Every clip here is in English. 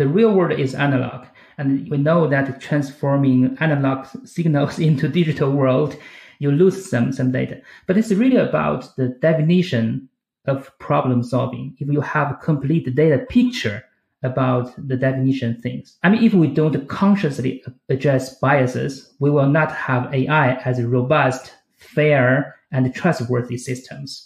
The real world is analog. And we know that transforming analog signals into digital world, you lose some, some data. But it's really about the definition of problem solving. If you have a complete data picture about the definition things. I mean, if we don't consciously address biases, we will not have AI as robust, fair, and trustworthy systems.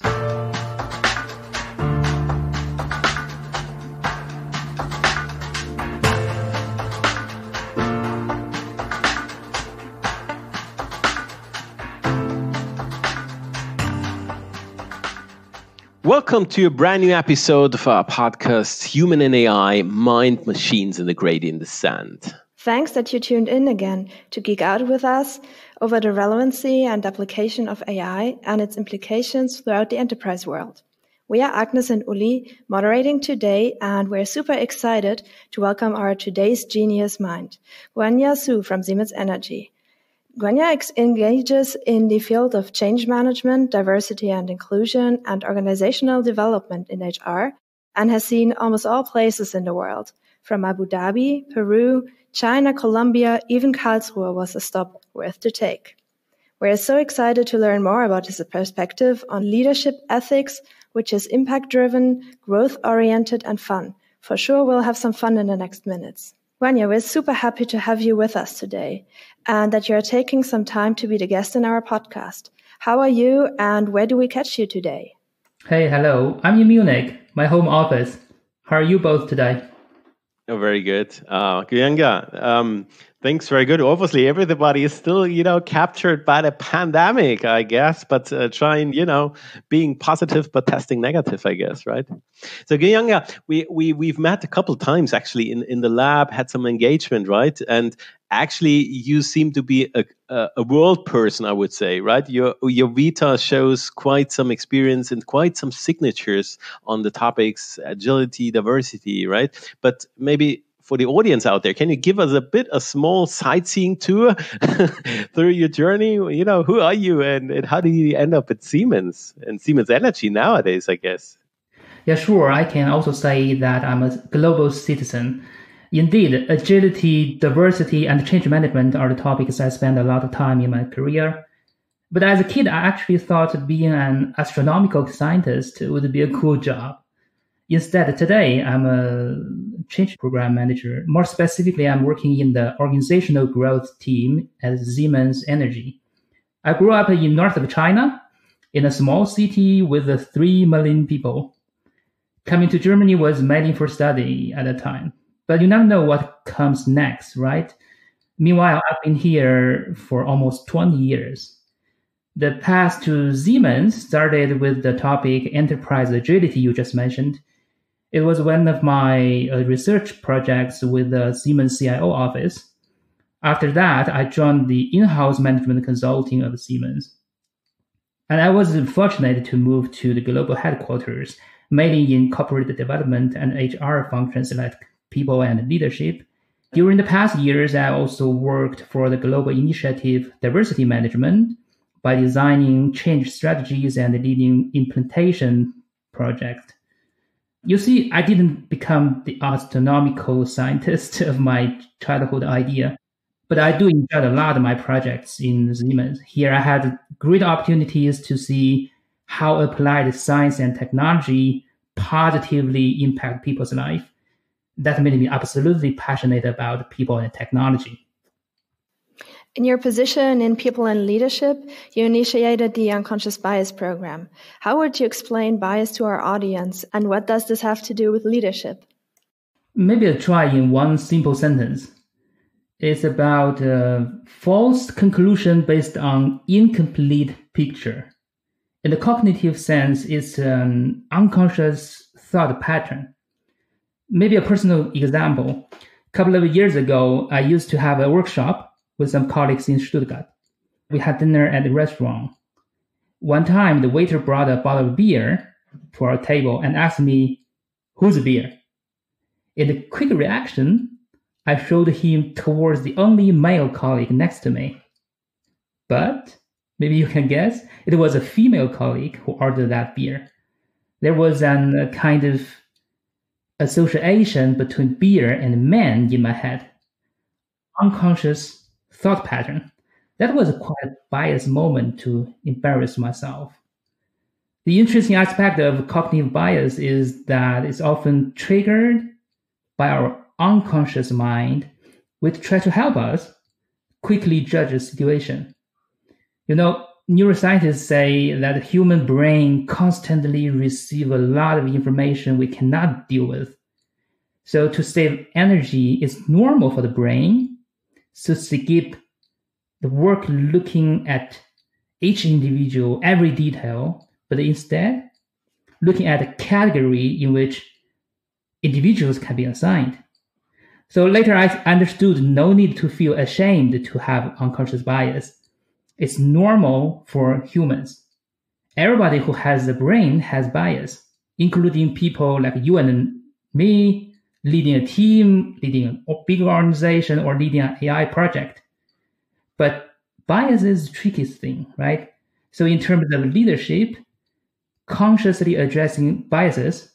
Welcome to a brand new episode of our podcast, Human and AI Mind, Machines, in the Gradient Descent. Thanks that you tuned in again to geek out with us over the relevancy and application of AI and its implications throughout the enterprise world. We are Agnes and Uli moderating today, and we're super excited to welcome our today's genius mind, Guanya Su from Siemens Energy. Guanya engages in the field of change management, diversity and inclusion, and organizational development in HR, and has seen almost all places in the world, from Abu Dhabi, Peru, China, Colombia, even Karlsruhe was a stop worth to take. We're so excited to learn more about his perspective on leadership ethics, which is impact driven, growth oriented, and fun. For sure, we'll have some fun in the next minutes. Guanya, we're super happy to have you with us today and that you're taking some time to be the guest in our podcast. How are you and where do we catch you today? Hey, hello. I'm in Munich, my home office. How are you both today? Oh, very good. Uh, um, Thanks, very good. Obviously, everybody is still, you know, captured by the pandemic, I guess, but uh, trying, you know, being positive but testing negative, I guess, right? So, Guanya, we we we've met a couple times actually in in the lab, had some engagement, right? And actually, you seem to be a a, a world person, I would say, right? Your your Vita shows quite some experience and quite some signatures on the topics agility, diversity, right? But maybe for the audience out there, can you give us a bit a small sightseeing tour through your journey? You know, who are you and, and how did you end up at Siemens and Siemens Energy nowadays, I guess? Yeah, sure. I can also say that I'm a global citizen. Indeed, agility, diversity, and change management are the topics I spend a lot of time in my career. But as a kid, I actually thought being an astronomical scientist would be a cool job. Instead, today I'm a change program manager. More specifically, I'm working in the organizational growth team at Siemens Energy. I grew up in north of China in a small city with 3 million people. Coming to Germany was meaningful study at the time, but you never know what comes next, right? Meanwhile, I've been here for almost 20 years. The path to Siemens started with the topic enterprise agility you just mentioned it was one of my uh, research projects with the Siemens CIO office. After that, I joined the in-house management consulting of Siemens. And I was fortunate to move to the global headquarters, mainly in corporate development and HR functions like people and leadership. During the past years, I also worked for the global initiative diversity management by designing change strategies and leading implementation projects. You see, I didn't become the astronomical scientist of my childhood idea, but I do enjoy a lot of my projects in Siemens. Here I had great opportunities to see how applied science and technology positively impact people's life. That made me absolutely passionate about people and technology. In your position in people and leadership, you initiated the unconscious bias program. How would you explain bias to our audience and what does this have to do with leadership? Maybe I'll try in one simple sentence. It's about a false conclusion based on incomplete picture. In the cognitive sense, it's an unconscious thought pattern. Maybe a personal example. A couple of years ago, I used to have a workshop with some colleagues in Stuttgart. We had dinner at the restaurant. One time, the waiter brought a bottle of beer to our table and asked me, Who's the beer? In a quick reaction, I showed him towards the only male colleague next to me. But maybe you can guess, it was a female colleague who ordered that beer. There was an, a kind of association between beer and men in my head. Unconscious thought pattern. That was quite a biased moment to embarrass myself. The interesting aspect of cognitive bias is that it's often triggered by our unconscious mind, which tries to help us quickly judge a situation. You know, neuroscientists say that the human brain constantly receive a lot of information we cannot deal with. So to save energy, it's normal for the brain to skip the work looking at each individual, every detail, but instead looking at a category in which individuals can be assigned. So later I understood no need to feel ashamed to have unconscious bias. It's normal for humans. Everybody who has a brain has bias, including people like you and me, leading a team, leading a big organization, or leading an AI project. But bias is the trickiest thing, right? So in terms of leadership, consciously addressing biases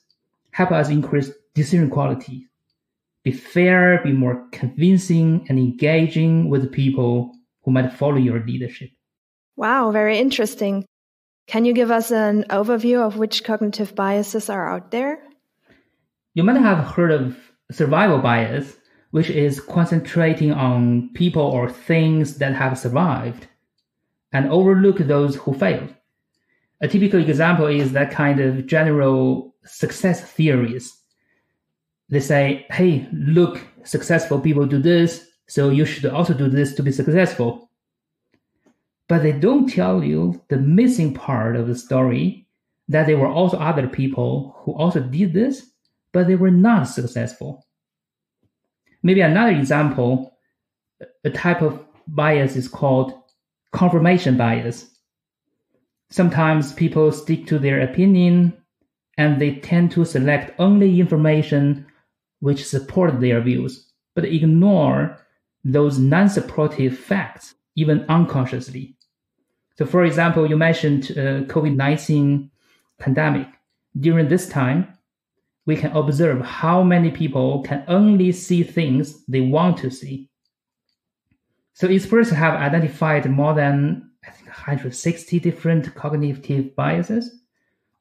help us increase decision quality, be fair, be more convincing and engaging with people who might follow your leadership. Wow, very interesting. Can you give us an overview of which cognitive biases are out there? You might have heard of survival bias, which is concentrating on people or things that have survived and overlook those who failed. A typical example is that kind of general success theories. They say, hey, look, successful people do this, so you should also do this to be successful. But they don't tell you the missing part of the story that there were also other people who also did this, but they were not successful. Maybe another example, a type of bias is called confirmation bias. Sometimes people stick to their opinion and they tend to select only information which support their views, but ignore those non-supportive facts, even unconsciously. So, for example, you mentioned uh, COVID-19 pandemic. During this time, we can observe how many people can only see things they want to see. So experts have identified more than I think 160 different cognitive biases,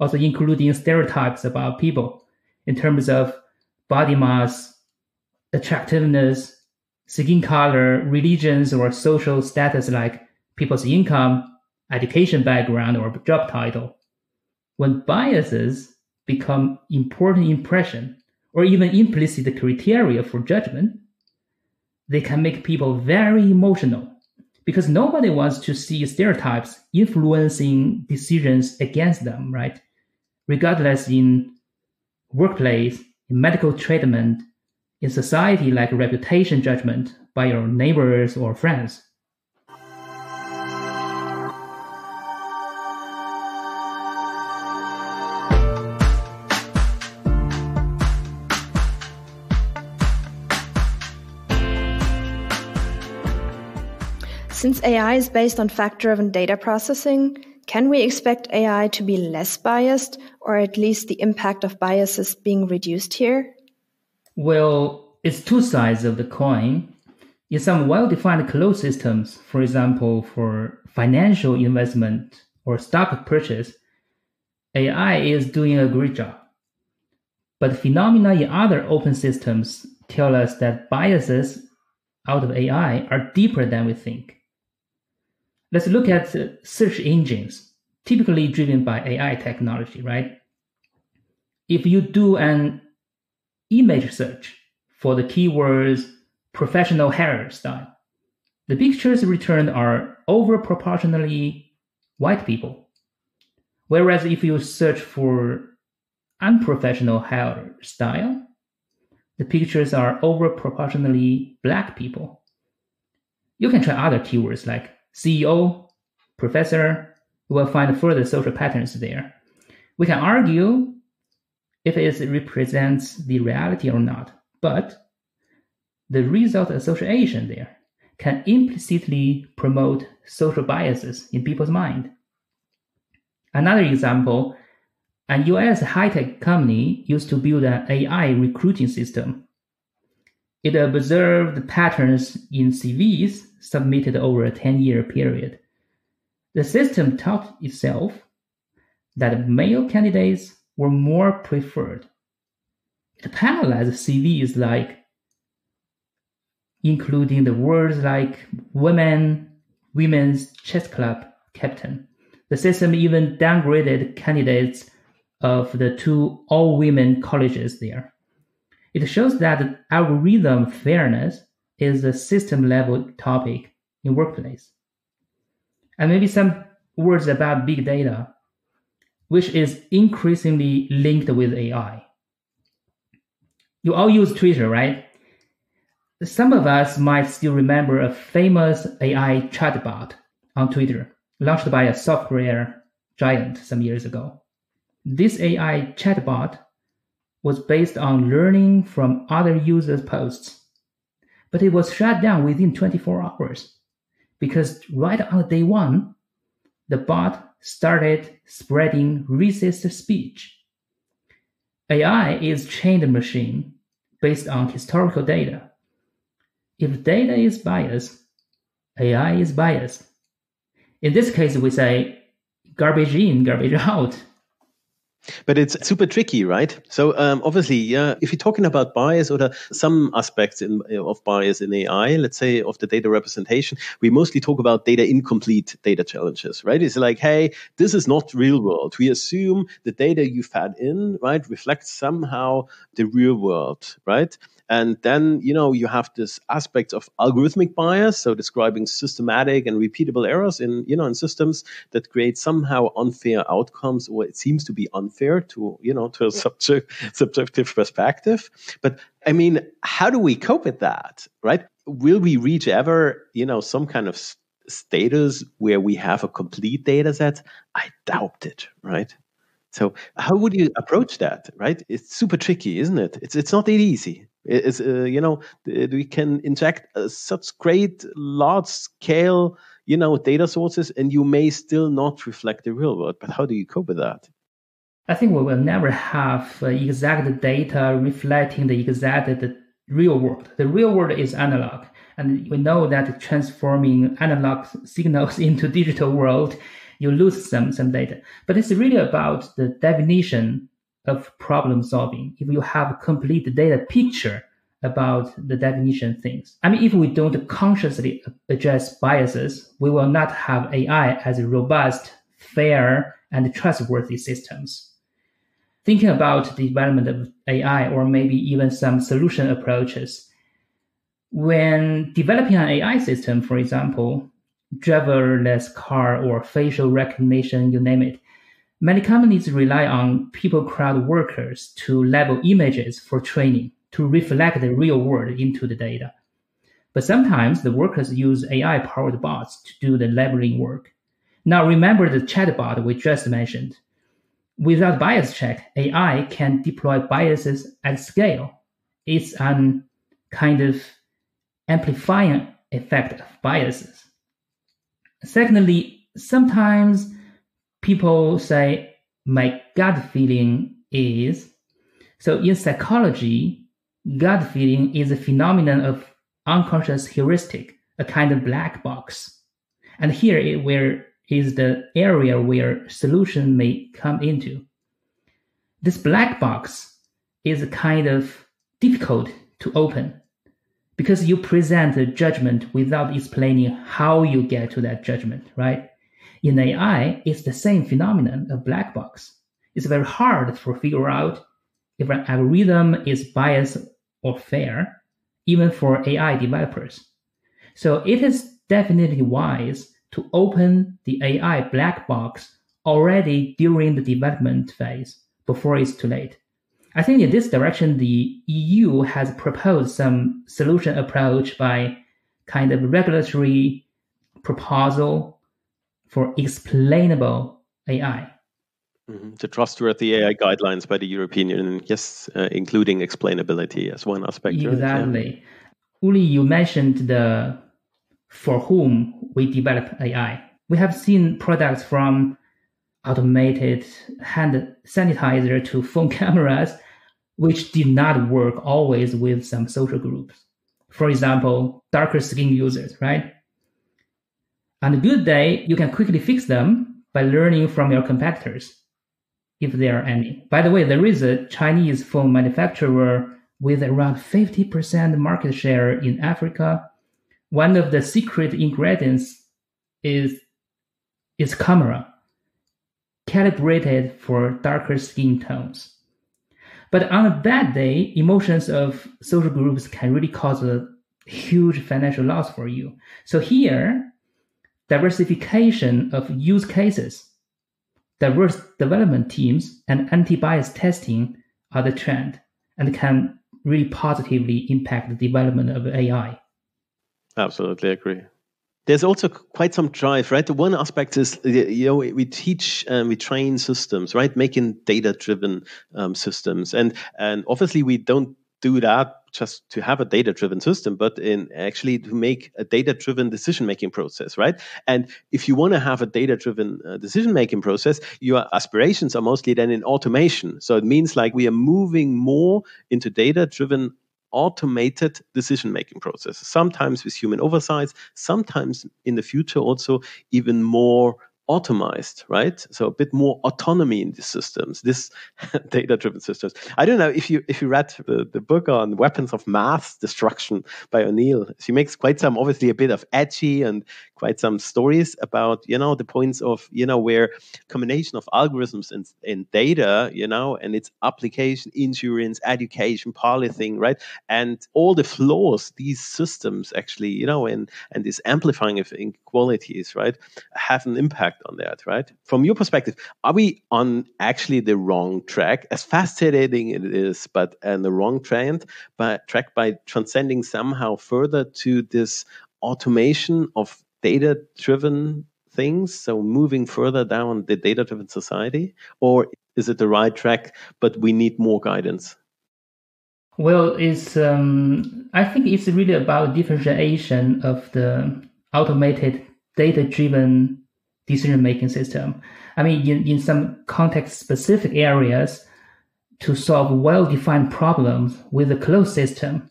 also including stereotypes about people in terms of body mass, attractiveness, skin color, religions, or social status like people's income, education background, or job title. When biases become important impression or even implicit criteria for judgment, they can make people very emotional because nobody wants to see stereotypes influencing decisions against them, right? Regardless in workplace, in medical treatment, in society like reputation judgment by your neighbors or friends. Since AI is based on fact-driven data processing, can we expect AI to be less biased or at least the impact of biases being reduced here? Well, it's two sides of the coin. In some well-defined closed systems, for example, for financial investment or stock purchase, AI is doing a great job. But phenomena in other open systems tell us that biases out of AI are deeper than we think. Let's look at search engines, typically driven by AI technology, right? If you do an image search for the keywords professional hairstyle, the pictures returned are over proportionally white people. Whereas if you search for unprofessional hairstyle, the pictures are over proportionally black people. You can try other keywords like CEO, professor, will find further social patterns there. We can argue if it represents the reality or not, but the result association there can implicitly promote social biases in people's mind. Another example, a US high tech company used to build an AI recruiting system. It observed patterns in CVs submitted over a 10 year period. The system taught itself that male candidates were more preferred. It penalized CVs like including the words like women, women's chess club captain. The system even downgraded candidates of the two all women colleges there. It shows that algorithm fairness is a system level topic in workplace. And maybe some words about big data, which is increasingly linked with AI. You all use Twitter, right? Some of us might still remember a famous AI chatbot on Twitter, launched by a software giant some years ago. This AI chatbot was based on learning from other users' posts, but it was shut down within 24 hours because right on day one, the bot started spreading racist speech. AI is trained machine based on historical data. If data is biased, AI is biased. In this case, we say garbage in, garbage out. But it's super tricky, right? So um, obviously, yeah, if you're talking about bias or some aspects in, of bias in AI, let's say of the data representation, we mostly talk about data incomplete data challenges, right? It's like, hey, this is not real world. We assume the data you fed in, right, reflects somehow the real world, right? And then, you know, you have this aspect of algorithmic bias, so describing systematic and repeatable errors in, you know, in systems that create somehow unfair outcomes, or it seems to be unfair to, you know, to a subject, subjective perspective. But I mean, how do we cope with that, right? Will we reach ever, you know, some kind of status where we have a complete data set? I doubt it, right? So how would you approach that, right? It's super tricky, isn't it? It's it's not that easy. It's uh, you know we can inject uh, such great large scale you know data sources, and you may still not reflect the real world. But how do you cope with that? I think we will never have uh, exact data reflecting the exact the real world. The real world is analog, and we know that transforming analog signals into digital world, you lose some some data. But it's really about the definition of problem solving if you have a complete data picture about the definition things. I mean, if we don't consciously address biases, we will not have AI as robust, fair, and trustworthy systems. Thinking about the development of AI or maybe even some solution approaches, when developing an AI system, for example, driverless car or facial recognition, you name it, Many companies rely on people crowd workers to label images for training to reflect the real world into the data. But sometimes the workers use AI powered bots to do the labeling work. Now remember the chatbot we just mentioned. Without bias check, AI can deploy biases at scale. It's an kind of amplifying effect of biases. Secondly, sometimes people say my gut feeling is so in psychology gut feeling is a phenomenon of unconscious heuristic a kind of black box. And here it where is the area where solution may come into. This black box is kind of difficult to open because you present a judgment without explaining how you get to that judgment right in AI, it's the same phenomenon of black box. It's very hard to figure out if an algorithm is biased or fair, even for AI developers. So it is definitely wise to open the AI black box already during the development phase before it's too late. I think in this direction, the EU has proposed some solution approach by kind of regulatory proposal for explainable AI. Mm-hmm. The trustworthy AI guidelines by the European Union, yes, uh, including explainability as one aspect. Exactly. Right? Yeah. Uli, you mentioned the for whom we develop AI. We have seen products from automated hand sanitizer to phone cameras, which did not work always with some social groups. For example, darker skin users, right? On a good day, you can quickly fix them by learning from your competitors, if there are any. By the way, there is a Chinese phone manufacturer with around 50% market share in Africa. One of the secret ingredients is its camera, calibrated for darker skin tones. But on a bad day, emotions of social groups can really cause a huge financial loss for you. So here, diversification of use cases, diverse development teams, and anti-bias testing are the trend and can really positively impact the development of AI. Absolutely agree there's also quite some drive, right? The one aspect is, you know, we teach and we train systems, right? Making data-driven um, systems, and and obviously we don't do that just to have a data-driven system, but in actually to make a data-driven decision-making process, right? And if you want to have a data-driven uh, decision-making process, your aspirations are mostly then in automation. So it means like we are moving more into data-driven automated decision making processes, sometimes with human oversight, sometimes in the future also even more automized, right? So a bit more autonomy in these systems, this data-driven systems. I don't know if you if you read the, the book on weapons of math destruction by O'Neil. She makes quite some obviously a bit of edgy and quite some stories about you know the points of you know where combination of algorithms and, and data you know and its application insurance education policing right and all the flaws these systems actually you know and and this amplifying of inequalities right have an impact on that right from your perspective are we on actually the wrong track as fascinating it is but and the wrong trend but track by transcending somehow further to this automation of data driven things? So moving further down the data driven society? Or is it the right track, but we need more guidance? Well, it's um, I think it's really about differentiation of the automated data-driven decision-making system. I mean, in, in some context-specific areas, to solve well-defined problems with a closed system,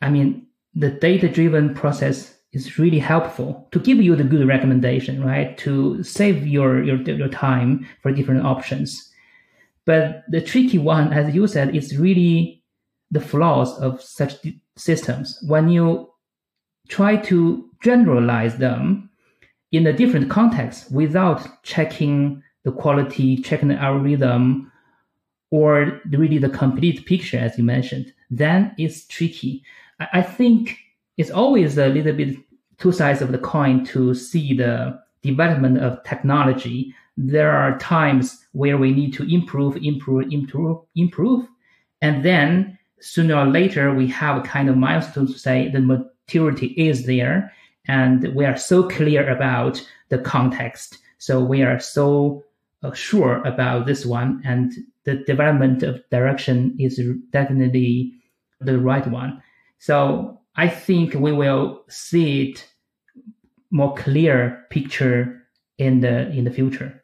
I mean, the data-driven process is really helpful to give you the good recommendation, right? To save your, your, your time for different options. But the tricky one, as you said, is really the flaws of such systems. When you try to generalize them in a different context without checking the quality, checking the algorithm, or really the complete picture, as you mentioned, then it's tricky. I think it's always a little bit two sides of the coin to see the development of technology. There are times where we need to improve, improve, improve, improve. And then sooner or later, we have a kind of milestone to say the maturity is there. And we are so clear about the context. So we are so uh, sure about this one. And the development of direction is definitely the right one. So I think we will see it more clear picture in the in the future.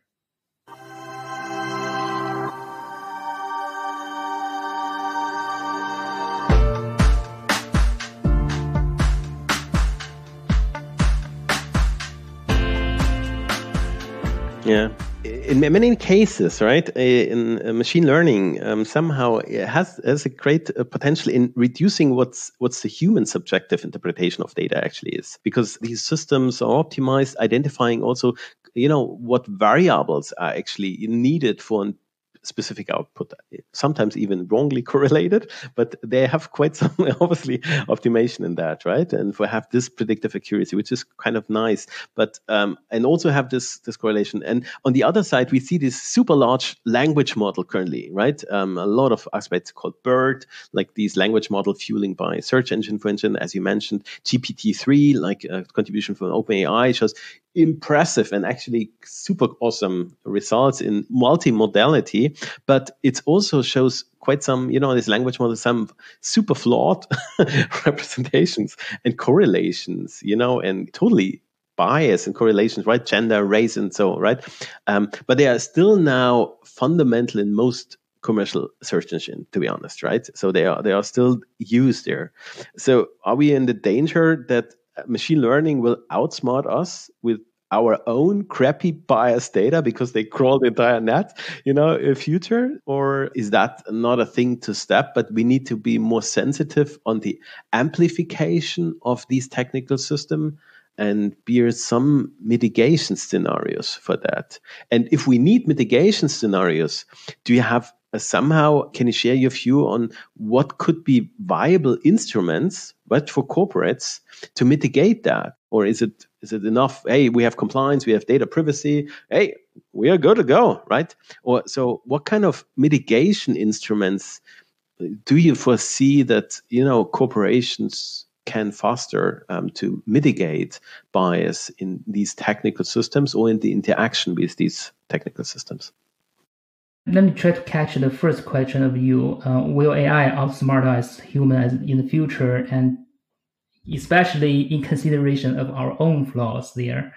Yeah. In many cases, right, in machine learning, um, somehow it has has a great uh, potential in reducing what's what's the human subjective interpretation of data actually is, because these systems are optimized, identifying also, you know, what variables are actually needed for specific output, sometimes even wrongly correlated, but they have quite some obviously optimization in that, right? And we have this predictive accuracy, which is kind of nice, but um, and also have this this correlation. And on the other side, we see this super large language model currently, right? Um, a lot of aspects called BERT, like these language model fueling by search engine, for instance, as you mentioned, GPT-3, like a contribution from OpenAI shows impressive and actually super awesome results in multimodality, but it also shows quite some, you know, this language model, some super flawed representations and correlations, you know, and totally bias and correlations, right? Gender, race, and so on, right? Um, but they are still now fundamental in most commercial search engine, to be honest, right? So they are they are still used there. So are we in the danger that machine learning will outsmart us with our own crappy bias data because they crawl the entire net, you know, a future? Or is that not a thing to step? But we need to be more sensitive on the amplification of these technical system and bear some mitigation scenarios for that. And if we need mitigation scenarios, do you have somehow can you share your view on what could be viable instruments but for corporates to mitigate that or is it is it enough? Hey we have compliance we have data privacy. Hey we are good to go right? Or so what kind of mitigation instruments do you foresee that you know corporations can foster um, to mitigate bias in these technical systems or in the interaction with these technical systems? Let me try to catch the first question of you. Uh, will AI outsmart us humans in the future, and especially in consideration of our own flaws there?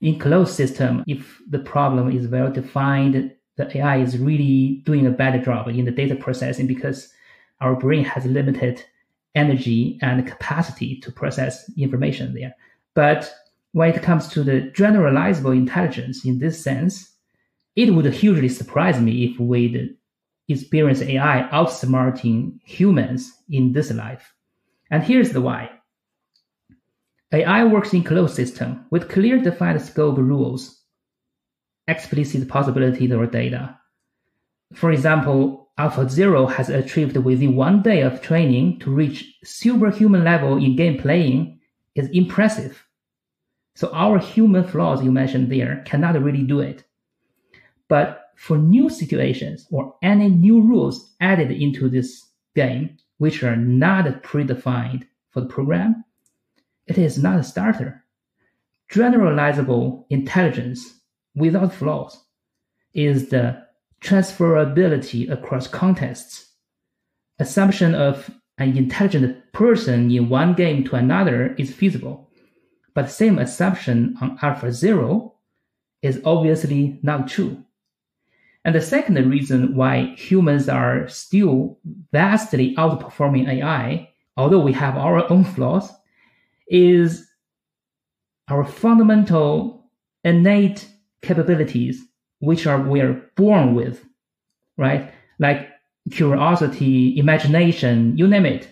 In closed system, if the problem is well defined, the AI is really doing a better job in the data processing because our brain has limited energy and capacity to process information there. But when it comes to the generalizable intelligence in this sense, it would hugely surprise me if we'd experience AI outsmarting humans in this life. And here's the why. AI works in closed system with clear defined scope rules, explicit possibilities or data. For example, AlphaZero has achieved within one day of training to reach superhuman level in game playing is impressive. So our human flaws you mentioned there cannot really do it. But for new situations or any new rules added into this game, which are not predefined for the program, it is not a starter. Generalizable intelligence without flaws is the transferability across contexts. Assumption of an intelligent person in one game to another is feasible, but same assumption on Alpha Zero is obviously not true. And the second reason why humans are still vastly outperforming AI, although we have our own flaws, is our fundamental innate capabilities, which are we are born with, right? Like curiosity, imagination, you name it,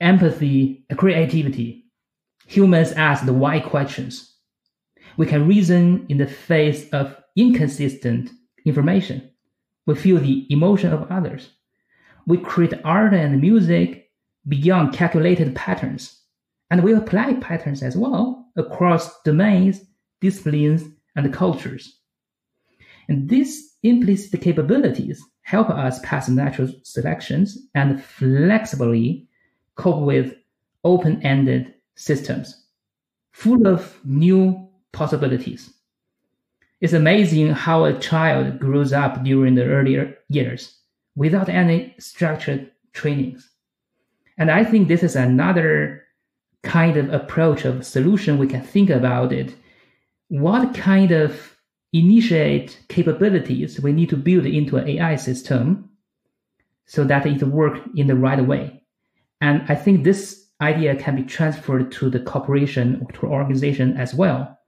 empathy, creativity. Humans ask the why questions. We can reason in the face of inconsistent information. We feel the emotion of others. We create art and music beyond calculated patterns. And we apply patterns as well across domains, disciplines, and cultures. And these implicit capabilities help us pass natural selections and flexibly cope with open ended systems full of new possibilities. It's amazing how a child grows up during the earlier years without any structured trainings. And I think this is another kind of approach of solution we can think about it. What kind of initiate capabilities we need to build into an AI system so that it work in the right way. And I think this idea can be transferred to the corporation or to organization as well.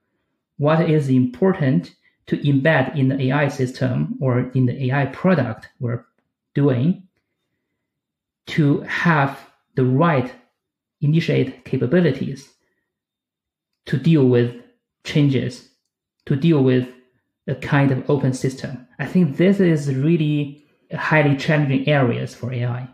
What is important to embed in the AI system or in the AI product we're doing to have the right initiate capabilities to deal with changes, to deal with a kind of open system. I think this is really highly challenging areas for AI.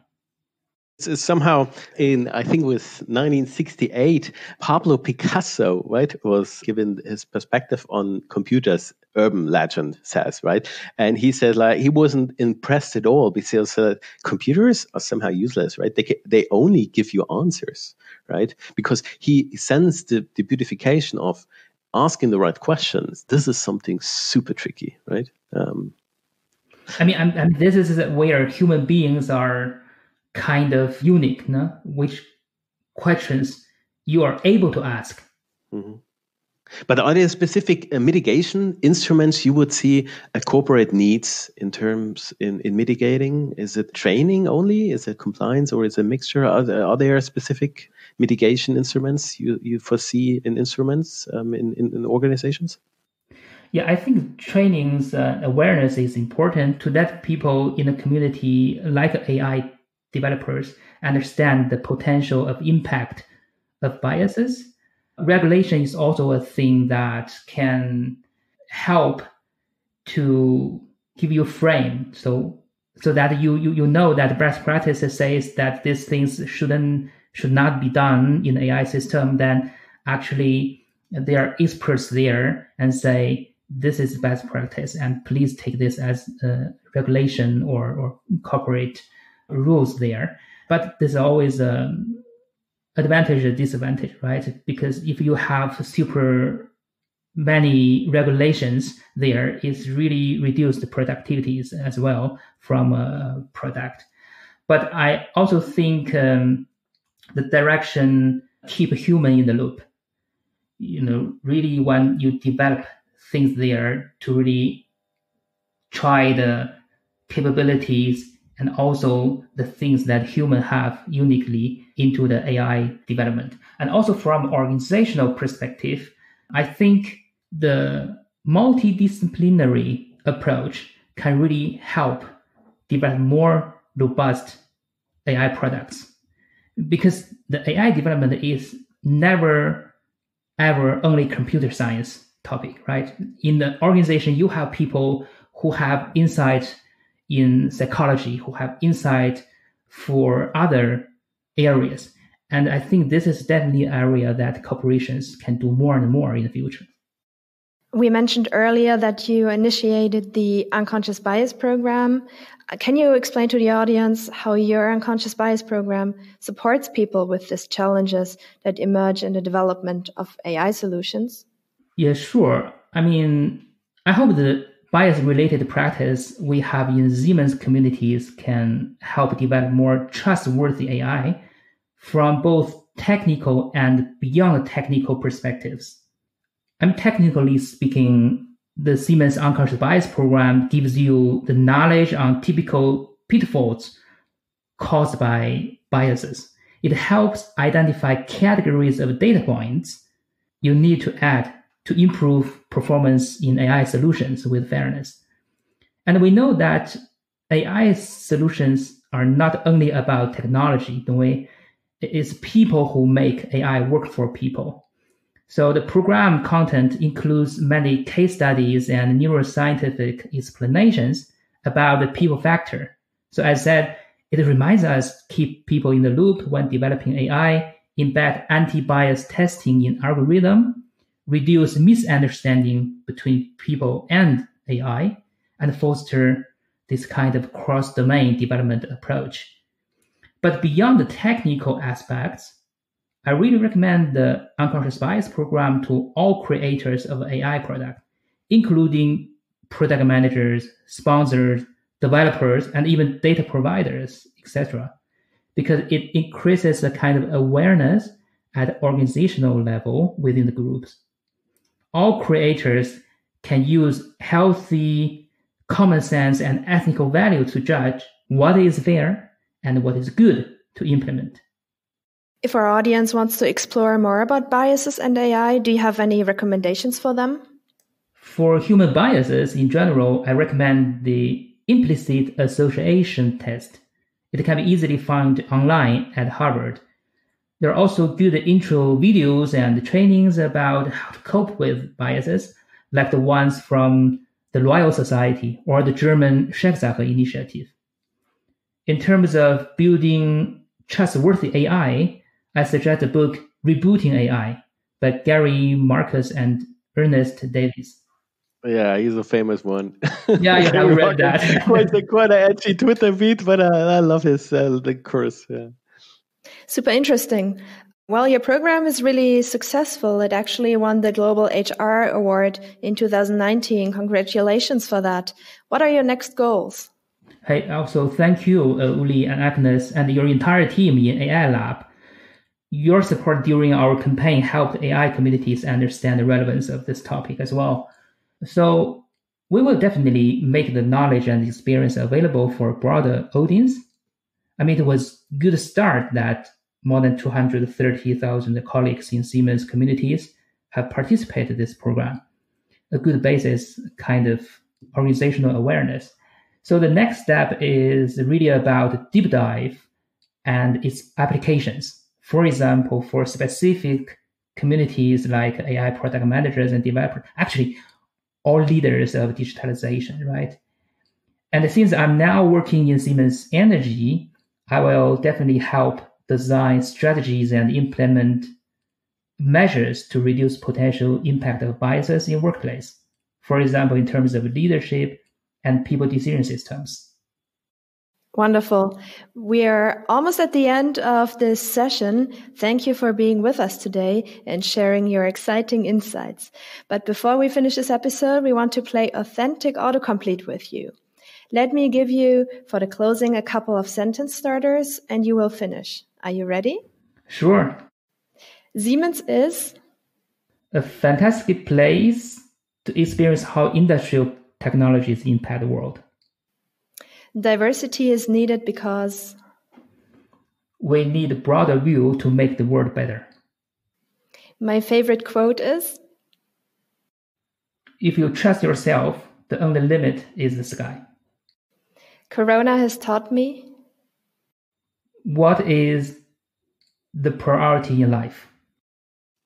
Somehow in I think it was 1968, Pablo Picasso, right, was given his perspective on computers. Urban legend says, right, and he said like he wasn't impressed at all because uh, computers are somehow useless, right? They they only give you answers, right? Because he sensed the, the beautification of asking the right questions. This is something super tricky, right? Um, I mean, I mean, this is where human beings are kind of unique, no? which questions you are able to ask. Mm-hmm. But are there specific uh, mitigation instruments you would see a corporate needs in terms in, in mitigating? Is it training only? Is it compliance or is it a mixture? Are there, are there specific mitigation instruments you, you foresee in instruments um, in, in, in, organizations? Yeah, I think training's uh, awareness is important to let people in the community, like AI developers, understand the potential of impact of biases. Regulation is also a thing that can help to give you a frame. So so that you, you you know that best practices says that these things shouldn't should not be done in AI system, then actually there are experts there and say this is best practice and please take this as a regulation or, or corporate rules there. But there's always a advantage and disadvantage, right? Because if you have super many regulations there, it's really reduced productivities as well from a product. But I also think um, the direction keep human in the loop. You know, really when you develop things there to really try the capabilities and also the things that humans have uniquely into the AI development. And also from organizational perspective, I think the multidisciplinary approach can really help develop more robust AI products. Because the AI development is never ever only computer science topic, right? In the organization, you have people who have insight in psychology who have insight for other areas. And I think this is definitely an area that corporations can do more and more in the future. We mentioned earlier that you initiated the unconscious bias program. Can you explain to the audience how your unconscious bias program supports people with these challenges that emerge in the development of AI solutions? Yeah, sure. I mean, I hope that bias related practice we have in Siemens communities can help develop more trustworthy AI from both technical and beyond technical perspectives. I'm technically speaking, the Siemens unconscious bias program gives you the knowledge on typical pitfalls caused by biases. It helps identify categories of data points you need to add to improve performance in AI solutions with fairness. And we know that AI solutions are not only about technology, the way it's people who make AI work for people. So the program content includes many case studies and neuroscientific explanations about the people factor. So as I said, it reminds us keep people in the loop when developing AI, embed anti-bias testing in algorithm, reduce misunderstanding between people and AI, and foster this kind of cross-domain development approach. But beyond the technical aspects, I really recommend the unconscious bias program to all creators of AI product, including product managers, sponsors, developers, and even data providers, etc. Because it increases the kind of awareness at organizational level within the groups all creators can use healthy common sense and ethical value to judge what is fair and what is good to implement. If our audience wants to explore more about biases and AI, do you have any recommendations for them? For human biases in general, I recommend the implicit association test. It can be easily found online at Harvard. There are also good intro videos and trainings about how to cope with biases, like the ones from the Royal Society or the German Schicksache initiative. In terms of building trustworthy AI, I suggest the book Rebooting AI by Gary Marcus and Ernest Davis. Yeah, he's a famous one. Yeah, yeah, I read that. quite, a, quite an edgy Twitter beat, but uh, I love his uh, the course. Yeah. Super interesting. Well, your program is really successful. It actually won the Global HR Award in 2019. Congratulations for that. What are your next goals? Hey, also thank you, uh, Uli and Agnes, and your entire team in AI Lab. your support during our campaign helped AI communities understand the relevance of this topic as well. So we will definitely make the knowledge and experience available for a broader audience. I mean, it was good start that more than 230,000 colleagues in Siemens communities have participated in this program. A good basis kind of organizational awareness. So the next step is really about deep dive and its applications. For example, for specific communities like AI product managers and developers, actually all leaders of digitalization, right? And since I'm now working in Siemens Energy, I will definitely help design strategies and implement measures to reduce potential impact of biases in workplace. For example, in terms of leadership and people decision systems. Wonderful. We're almost at the end of this session. Thank you for being with us today and sharing your exciting insights. But before we finish this episode, we want to play authentic autocomplete with you. Let me give you, for the closing, a couple of sentence starters and you will finish. Are you ready? Sure. Siemens is a fantastic place to experience how industrial technologies impact the world. Diversity is needed because we need a broader view to make the world better. My favorite quote is If you trust yourself, the only limit is the sky. Corona has taught me what is the priority in life.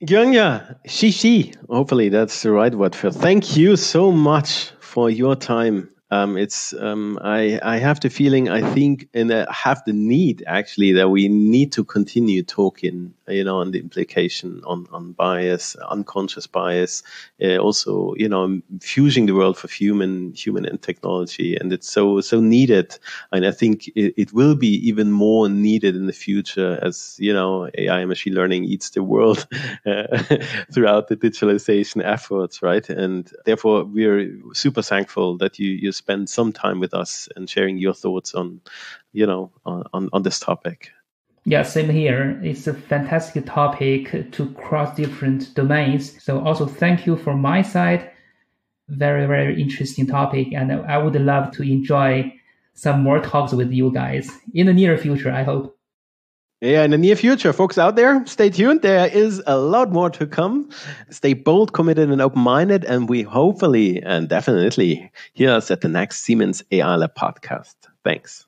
Guanya, Shishi, hopefully that's the right word for. Thank you so much for your time um, it's um, I I have the feeling I think and I have the need actually that we need to continue talking you know on the implication on on bias unconscious bias uh, also you know fusing the world of human human and technology. And it's so so needed. And I think it, it will be even more needed in the future as you know AI and machine learning eats the world uh, throughout the digitalization efforts right? And therefore we're super thankful that you you spend some time with us and sharing your thoughts on, you know, on, on this topic. Yeah, same here. It's a fantastic topic to cross different domains. So also thank you from my side. Very, very interesting topic. And I would love to enjoy some more talks with you guys in the near future, I hope. Yeah, in the near future, folks out there, stay tuned. There is a lot more to come. Stay bold, committed, and open minded. And we hopefully and definitely hear us at the next Siemens AI Lab podcast. Thanks.